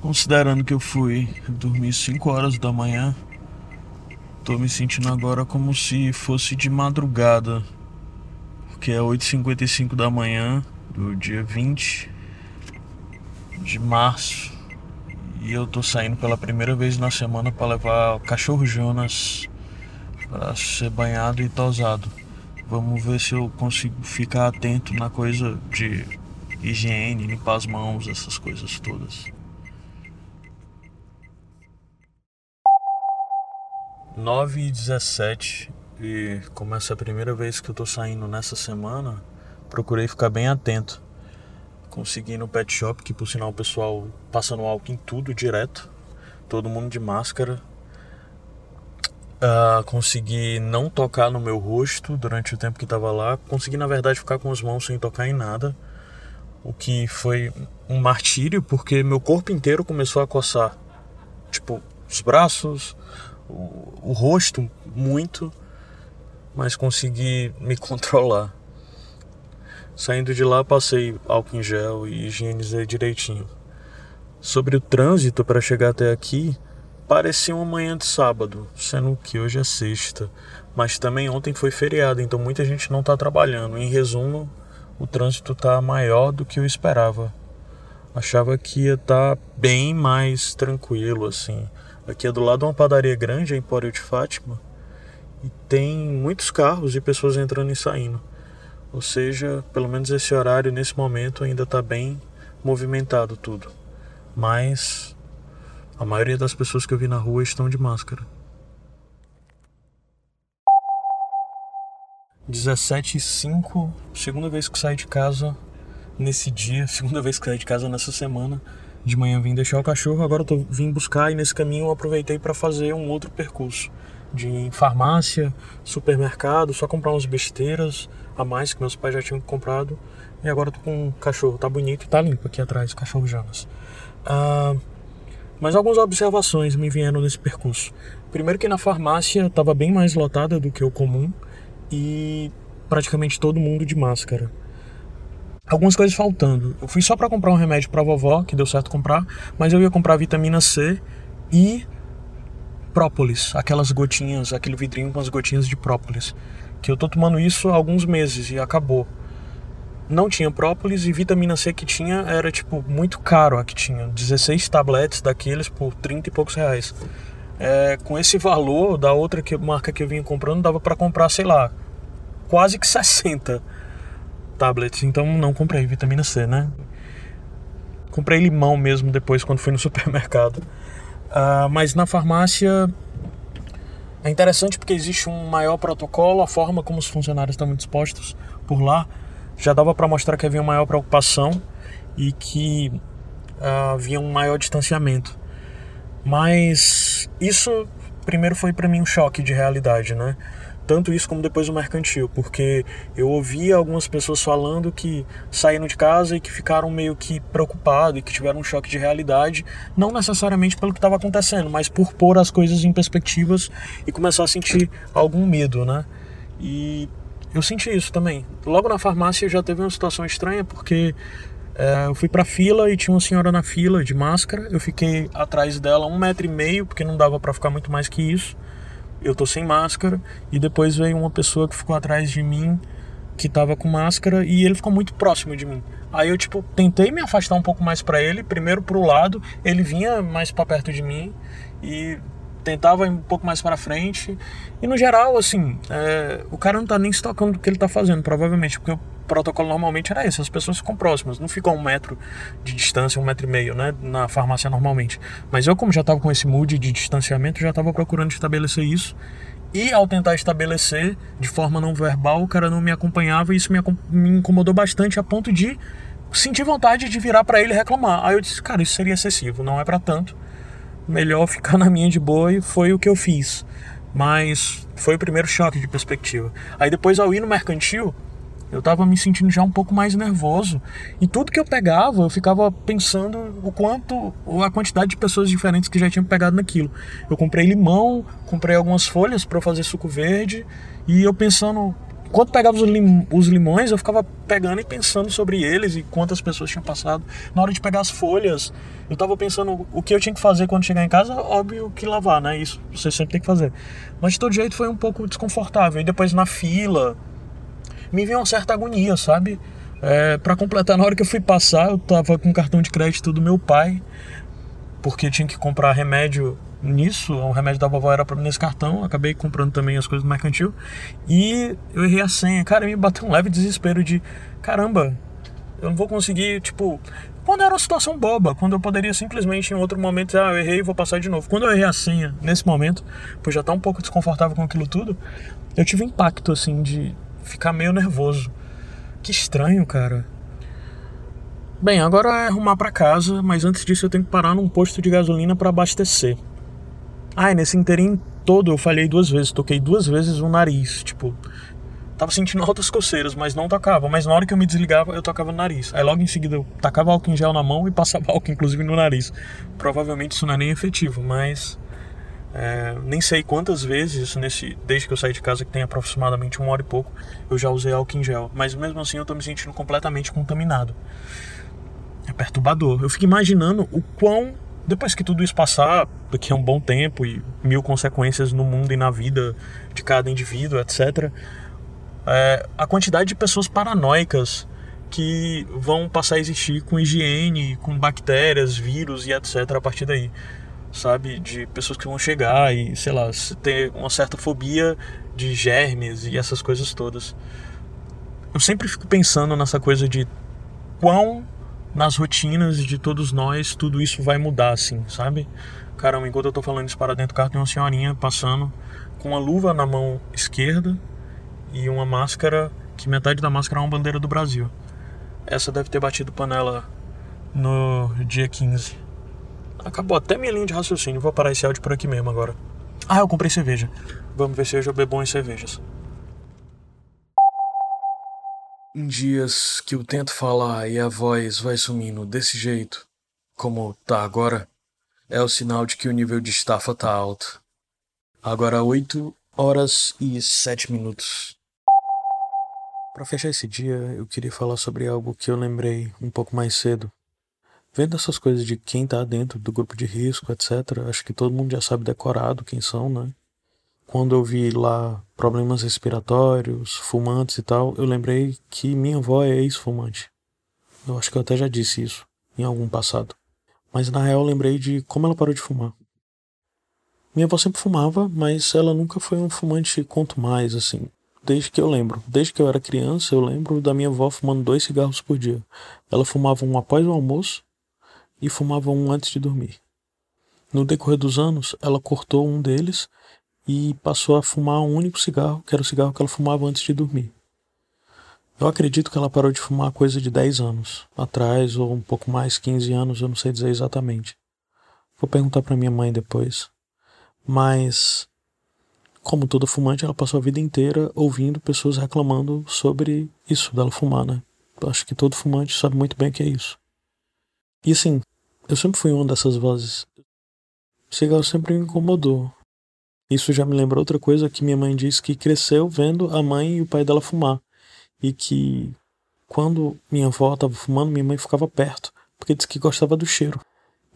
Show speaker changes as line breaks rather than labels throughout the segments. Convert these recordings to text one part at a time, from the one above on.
Considerando que eu fui dormir 5 horas da manhã, tô me sentindo agora como se fosse de madrugada, porque é 8h55 da manhã do dia 20 de março e eu tô saindo pela primeira vez na semana para levar o cachorro Jonas para ser banhado e tosado. Vamos ver se eu consigo ficar atento na coisa de higiene, limpar as mãos, essas coisas todas. 9 e 17 e como essa é a primeira vez que eu tô saindo nessa semana, procurei ficar bem atento. Consegui no pet shop, que por sinal o pessoal passando álcool em tudo direto, todo mundo de máscara. Uh, consegui não tocar no meu rosto durante o tempo que tava lá. Consegui, na verdade, ficar com as mãos sem tocar em nada. O que foi um martírio, porque meu corpo inteiro começou a coçar. Tipo, os braços, o, o rosto muito, mas consegui me controlar. Saindo de lá, passei álcool em gel e higienizei direitinho. Sobre o trânsito para chegar até aqui, parecia uma manhã de sábado, sendo que hoje é sexta. Mas também ontem foi feriado, então muita gente não está trabalhando. Em resumo, o trânsito está maior do que eu esperava. Achava que ia estar tá bem mais tranquilo, assim. Aqui é do lado uma padaria grande, a Empório de Fátima, e tem muitos carros e pessoas entrando e saindo. Ou seja, pelo menos esse horário, nesse momento, ainda está bem movimentado tudo. Mas a maioria das pessoas que eu vi na rua estão de máscara. 17 e 5, segunda vez que saí de casa nesse dia, segunda vez que saí de casa nessa semana de manhã vim deixar o cachorro, agora eu tô, vim buscar e nesse caminho eu aproveitei para fazer um outro percurso de farmácia, supermercado, só comprar umas besteiras a mais que meus pais já tinham comprado. E agora eu tô com um cachorro, tá bonito e tá limpo aqui atrás, cachorro Jonas. Ah, mas algumas observações me vieram nesse percurso. Primeiro que na farmácia estava bem mais lotada do que o comum e praticamente todo mundo de máscara algumas coisas faltando. Eu fui só para comprar um remédio para vovó, que deu certo comprar, mas eu ia comprar vitamina C e própolis, aquelas gotinhas, aquele vidrinho com as gotinhas de própolis, que eu tô tomando isso há alguns meses e acabou. Não tinha própolis e vitamina C que tinha era tipo muito caro a que tinha, 16 tabletes daqueles por 30 e poucos reais. É, com esse valor da outra que, marca que eu vinha comprando, dava para comprar, sei lá, quase que 60 tablets, então não comprei vitamina C, né? Comprei limão mesmo depois quando fui no supermercado. Uh, mas na farmácia é interessante porque existe um maior protocolo, a forma como os funcionários estão dispostos por lá já dava para mostrar que havia uma maior preocupação e que uh, havia um maior distanciamento. Mas isso primeiro foi para mim um choque de realidade, né? Tanto isso como depois o mercantil, porque eu ouvi algumas pessoas falando que saíram de casa e que ficaram meio que preocupados e que tiveram um choque de realidade, não necessariamente pelo que estava acontecendo, mas por pôr as coisas em perspectivas e começar a sentir algum medo, né? E eu senti isso também. Logo na farmácia já teve uma situação estranha porque é, eu fui pra fila e tinha uma senhora na fila de máscara. Eu fiquei atrás dela um metro e meio, porque não dava para ficar muito mais que isso eu tô sem máscara e depois veio uma pessoa que ficou atrás de mim que tava com máscara e ele ficou muito próximo de mim. Aí eu tipo tentei me afastar um pouco mais para ele, primeiro pro lado, ele vinha mais para perto de mim e tentava ir um pouco mais para frente. E no geral, assim, é, o cara não tá nem se tocando do que ele tá fazendo, provavelmente, porque o protocolo normalmente era esse, as pessoas ficam próximas, não ficam um metro de distância, um metro e meio, né, na farmácia normalmente. Mas eu, como já tava com esse mood de distanciamento, já tava procurando estabelecer isso. E ao tentar estabelecer de forma não verbal, o cara não me acompanhava e isso me, me incomodou bastante a ponto de sentir vontade de virar para ele reclamar. Aí eu disse, cara, isso seria excessivo, não é para tanto melhor ficar na minha de boa e foi o que eu fiz. Mas foi o primeiro choque de perspectiva. Aí depois ao ir no mercantil, eu tava me sentindo já um pouco mais nervoso. E tudo que eu pegava, eu ficava pensando o quanto, a quantidade de pessoas diferentes que já tinham pegado naquilo. Eu comprei limão, comprei algumas folhas para fazer suco verde, e eu pensando enquanto pegava os, lim, os, limões, eu ficava pegando e pensando sobre eles e quantas pessoas tinham passado. Na hora de pegar as folhas, eu tava pensando o que eu tinha que fazer quando chegar em casa, óbvio que lavar, né? Isso você sempre tem que fazer. Mas de todo jeito foi um pouco desconfortável. E depois na fila, me veio uma certa agonia, sabe? É, para completar, na hora que eu fui passar, eu tava com o cartão de crédito do meu pai, porque tinha que comprar remédio nisso, o remédio da vovó era nesse cartão, acabei comprando também as coisas do mercantil e eu errei a senha. Cara, me bateu um leve desespero de caramba, eu não vou conseguir, tipo, quando era uma situação boba, quando eu poderia simplesmente em outro momento ah, eu errei vou passar de novo. Quando eu errei a senha, nesse momento, pois já tá um pouco desconfortável com aquilo tudo, eu tive um impacto assim de ficar meio nervoso. Que estranho, cara. Bem, agora é arrumar para casa, mas antes disso eu tenho que parar num posto de gasolina para abastecer. Ah, nesse interim todo eu falhei duas vezes, toquei duas vezes o nariz, tipo, tava sentindo altas coceiras, mas não tocava. Mas na hora que eu me desligava, eu tocava no nariz. Aí logo em seguida eu tacava álcool em gel na mão e passava álcool, inclusive, no nariz. Provavelmente isso não é nem efetivo, mas é, nem sei quantas vezes nesse, desde que eu saí de casa, que tem aproximadamente uma hora e pouco, eu já usei álcool em gel. Mas mesmo assim eu tô me sentindo completamente contaminado. É perturbador. Eu fico imaginando o quão depois que tudo isso passar, daqui a um bom tempo e mil consequências no mundo e na vida de cada indivíduo, etc., é, a quantidade de pessoas paranoicas que vão passar a existir com higiene, com bactérias, vírus e etc. a partir daí. Sabe? De pessoas que vão chegar e, sei lá, ter uma certa fobia de germes e essas coisas todas. Eu sempre fico pensando nessa coisa de quão nas rotinas de todos nós, tudo isso vai mudar, assim, sabe? Caramba, enquanto eu tô falando isso para dentro do carro, tem uma senhorinha passando com uma luva na mão esquerda e uma máscara, que metade da máscara é uma bandeira do Brasil. Essa deve ter batido panela no dia 15. Acabou até minha linha de raciocínio, vou parar esse áudio por aqui mesmo agora. Ah, eu comprei cerveja. Vamos ver se hoje eu bebo em cervejas. Em dias que eu tento falar e a voz vai sumindo desse jeito, como tá agora, é o sinal de que o nível de estafa tá alto. Agora 8 horas e 7 minutos. Para fechar esse dia, eu queria falar sobre algo que eu lembrei um pouco mais cedo. Vendo essas coisas de quem tá dentro do grupo de risco, etc., acho que todo mundo já sabe decorado quem são, né? quando eu vi lá problemas respiratórios, fumantes e tal, eu lembrei que minha avó é ex-fumante. Eu acho que eu até já disse isso em algum passado. Mas na real eu lembrei de como ela parou de fumar. Minha avó sempre fumava, mas ela nunca foi um fumante quanto mais, assim. Desde que eu lembro. Desde que eu era criança, eu lembro da minha avó fumando dois cigarros por dia. Ela fumava um após o almoço e fumava um antes de dormir. No decorrer dos anos, ela cortou um deles e passou a fumar um único cigarro, que era o cigarro que ela fumava antes de dormir. Eu acredito que ela parou de fumar coisa de 10 anos atrás, ou um pouco mais, 15 anos, eu não sei dizer exatamente. Vou perguntar para minha mãe depois. Mas, como toda fumante, ela passou a vida inteira ouvindo pessoas reclamando sobre isso, dela fumar, né? Acho que todo fumante sabe muito bem o que é isso. E assim, eu sempre fui uma dessas vozes. O cigarro sempre me incomodou. Isso já me lembra outra coisa que minha mãe disse que cresceu vendo a mãe e o pai dela fumar. E que quando minha avó estava fumando, minha mãe ficava perto, porque disse que gostava do cheiro.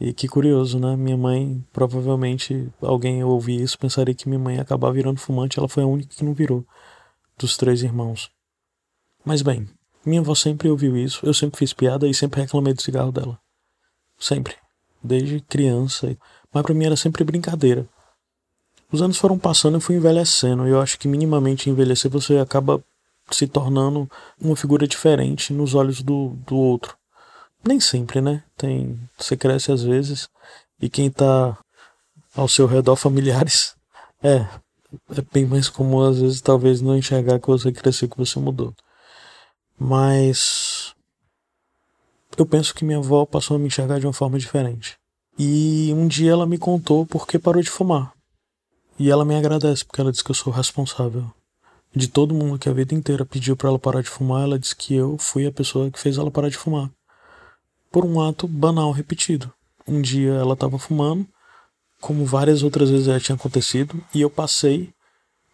E que curioso, né? Minha mãe, provavelmente, alguém ouvir isso pensaria que minha mãe ia acabar virando fumante, ela foi a única que não virou, dos três irmãos. Mas bem, minha avó sempre ouviu isso, eu sempre fiz piada e sempre reclamei do cigarro dela. Sempre. Desde criança. Mas para mim era sempre brincadeira. Os anos foram passando e fui envelhecendo. E eu acho que minimamente envelhecer você acaba se tornando uma figura diferente nos olhos do, do outro. Nem sempre, né? Tem, você cresce às vezes e quem tá ao seu redor, familiares, é, é bem mais comum às vezes talvez não enxergar que você cresceu, que você mudou. Mas eu penso que minha avó passou a me enxergar de uma forma diferente. E um dia ela me contou por que parou de fumar. E ela me agradece porque ela diz que eu sou responsável. De todo mundo que a vida inteira pediu para ela parar de fumar, ela diz que eu fui a pessoa que fez ela parar de fumar. Por um ato banal repetido. Um dia ela estava fumando, como várias outras vezes já tinha acontecido, e eu passei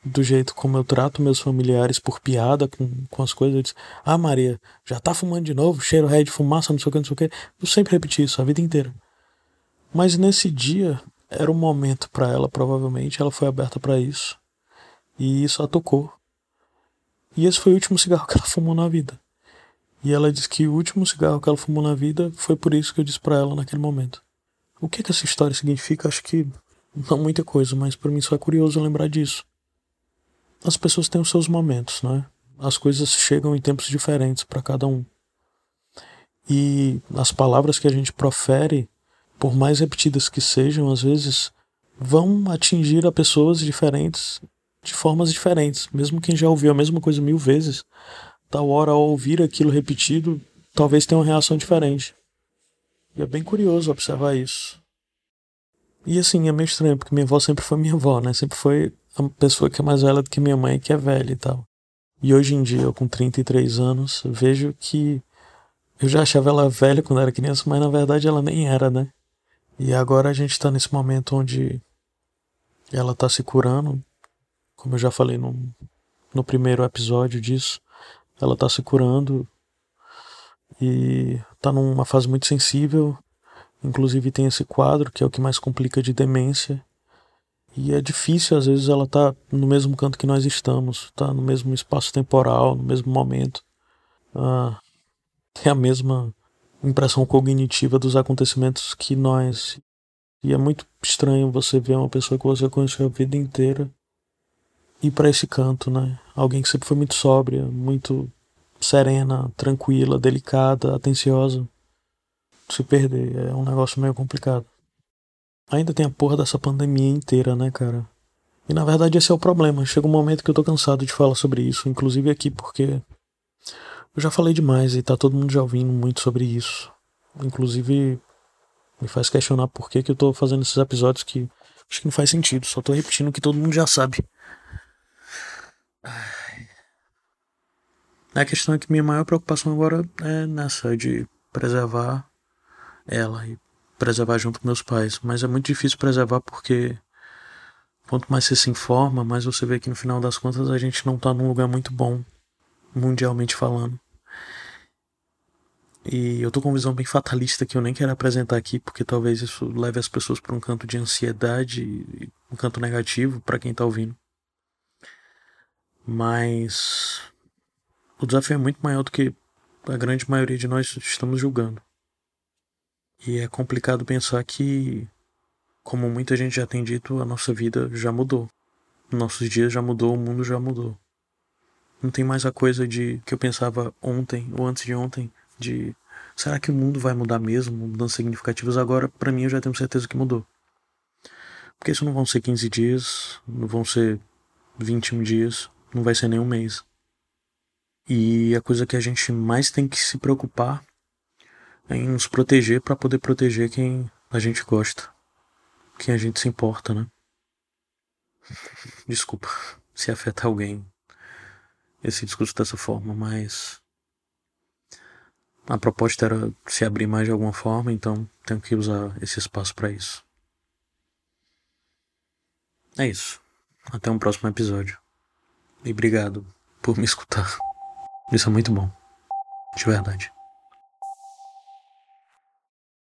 do jeito como eu trato meus familiares por piada com, com as coisas. Eu disse, ah, Maria, já tá fumando de novo, cheiro ré de fumaça, não sei o que, não sei o que. Eu sempre repeti isso a vida inteira. Mas nesse dia era um momento para ela, provavelmente, ela foi aberta para isso. E isso a tocou. E esse foi o último cigarro que ela fumou na vida. E ela disse que o último cigarro que ela fumou na vida foi por isso que eu disse para ela naquele momento. O que, que essa história significa? Acho que não muita coisa, mas para mim só é curioso lembrar disso as pessoas têm os seus momentos, né? As coisas chegam em tempos diferentes para cada um. E as palavras que a gente profere, por mais repetidas que sejam, às vezes vão atingir a pessoas diferentes de formas diferentes. Mesmo quem já ouviu a mesma coisa mil vezes, tal hora ao ouvir aquilo repetido, talvez tenha uma reação diferente. E é bem curioso observar isso. E assim, é meio estranho, porque minha avó sempre foi minha avó, né? Sempre foi a pessoa que é mais velha do que minha mãe, que é velha e tal. E hoje em dia, eu com 33 anos, vejo que eu já achava ela velha quando era criança, mas na verdade ela nem era, né? E agora a gente tá nesse momento onde ela tá se curando, como eu já falei no, no primeiro episódio disso, ela tá se curando e tá numa fase muito sensível. Inclusive tem esse quadro que é o que mais complica de demência, e é difícil, às vezes, ela tá no mesmo canto que nós estamos, tá no mesmo espaço temporal, no mesmo momento. Ah, tem a mesma impressão cognitiva dos acontecimentos que nós. E é muito estranho você ver uma pessoa que você conheceu a vida inteira ir para esse canto, né? Alguém que sempre foi muito sóbria, muito serena, tranquila, delicada, atenciosa. Se perder é um negócio meio complicado. Ainda tem a porra dessa pandemia inteira, né, cara? E na verdade esse é o problema. Chega um momento que eu tô cansado de falar sobre isso, inclusive aqui porque eu já falei demais e tá todo mundo já ouvindo muito sobre isso. Inclusive me faz questionar por que, que eu tô fazendo esses episódios que acho que não faz sentido, só tô repetindo o que todo mundo já sabe. A questão é que minha maior preocupação agora é nessa de preservar ela e preservar junto com meus pais, mas é muito difícil preservar porque quanto mais você se informa, mais você vê que no final das contas a gente não está num lugar muito bom, mundialmente falando. E eu tô com uma visão bem fatalista que eu nem quero apresentar aqui, porque talvez isso leve as pessoas para um canto de ansiedade, um canto negativo para quem tá ouvindo. Mas o desafio é muito maior do que a grande maioria de nós estamos julgando. E é complicado pensar que, como muita gente já tem dito, a nossa vida já mudou. Nossos dias já mudou, o mundo já mudou. Não tem mais a coisa de que eu pensava ontem ou antes de ontem de será que o mundo vai mudar mesmo, mudanças significativas agora, para mim eu já tenho certeza que mudou. Porque isso não vão ser 15 dias, não vão ser 21 dias, não vai ser nem um mês. E a coisa que a gente mais tem que se preocupar em nos proteger para poder proteger quem a gente gosta, quem a gente se importa, né? Desculpa se afeta alguém esse discurso dessa forma, mas a proposta era se abrir mais de alguma forma, então tenho que usar esse espaço para isso. É isso. Até um próximo episódio. E obrigado por me escutar. Isso é muito bom. De verdade.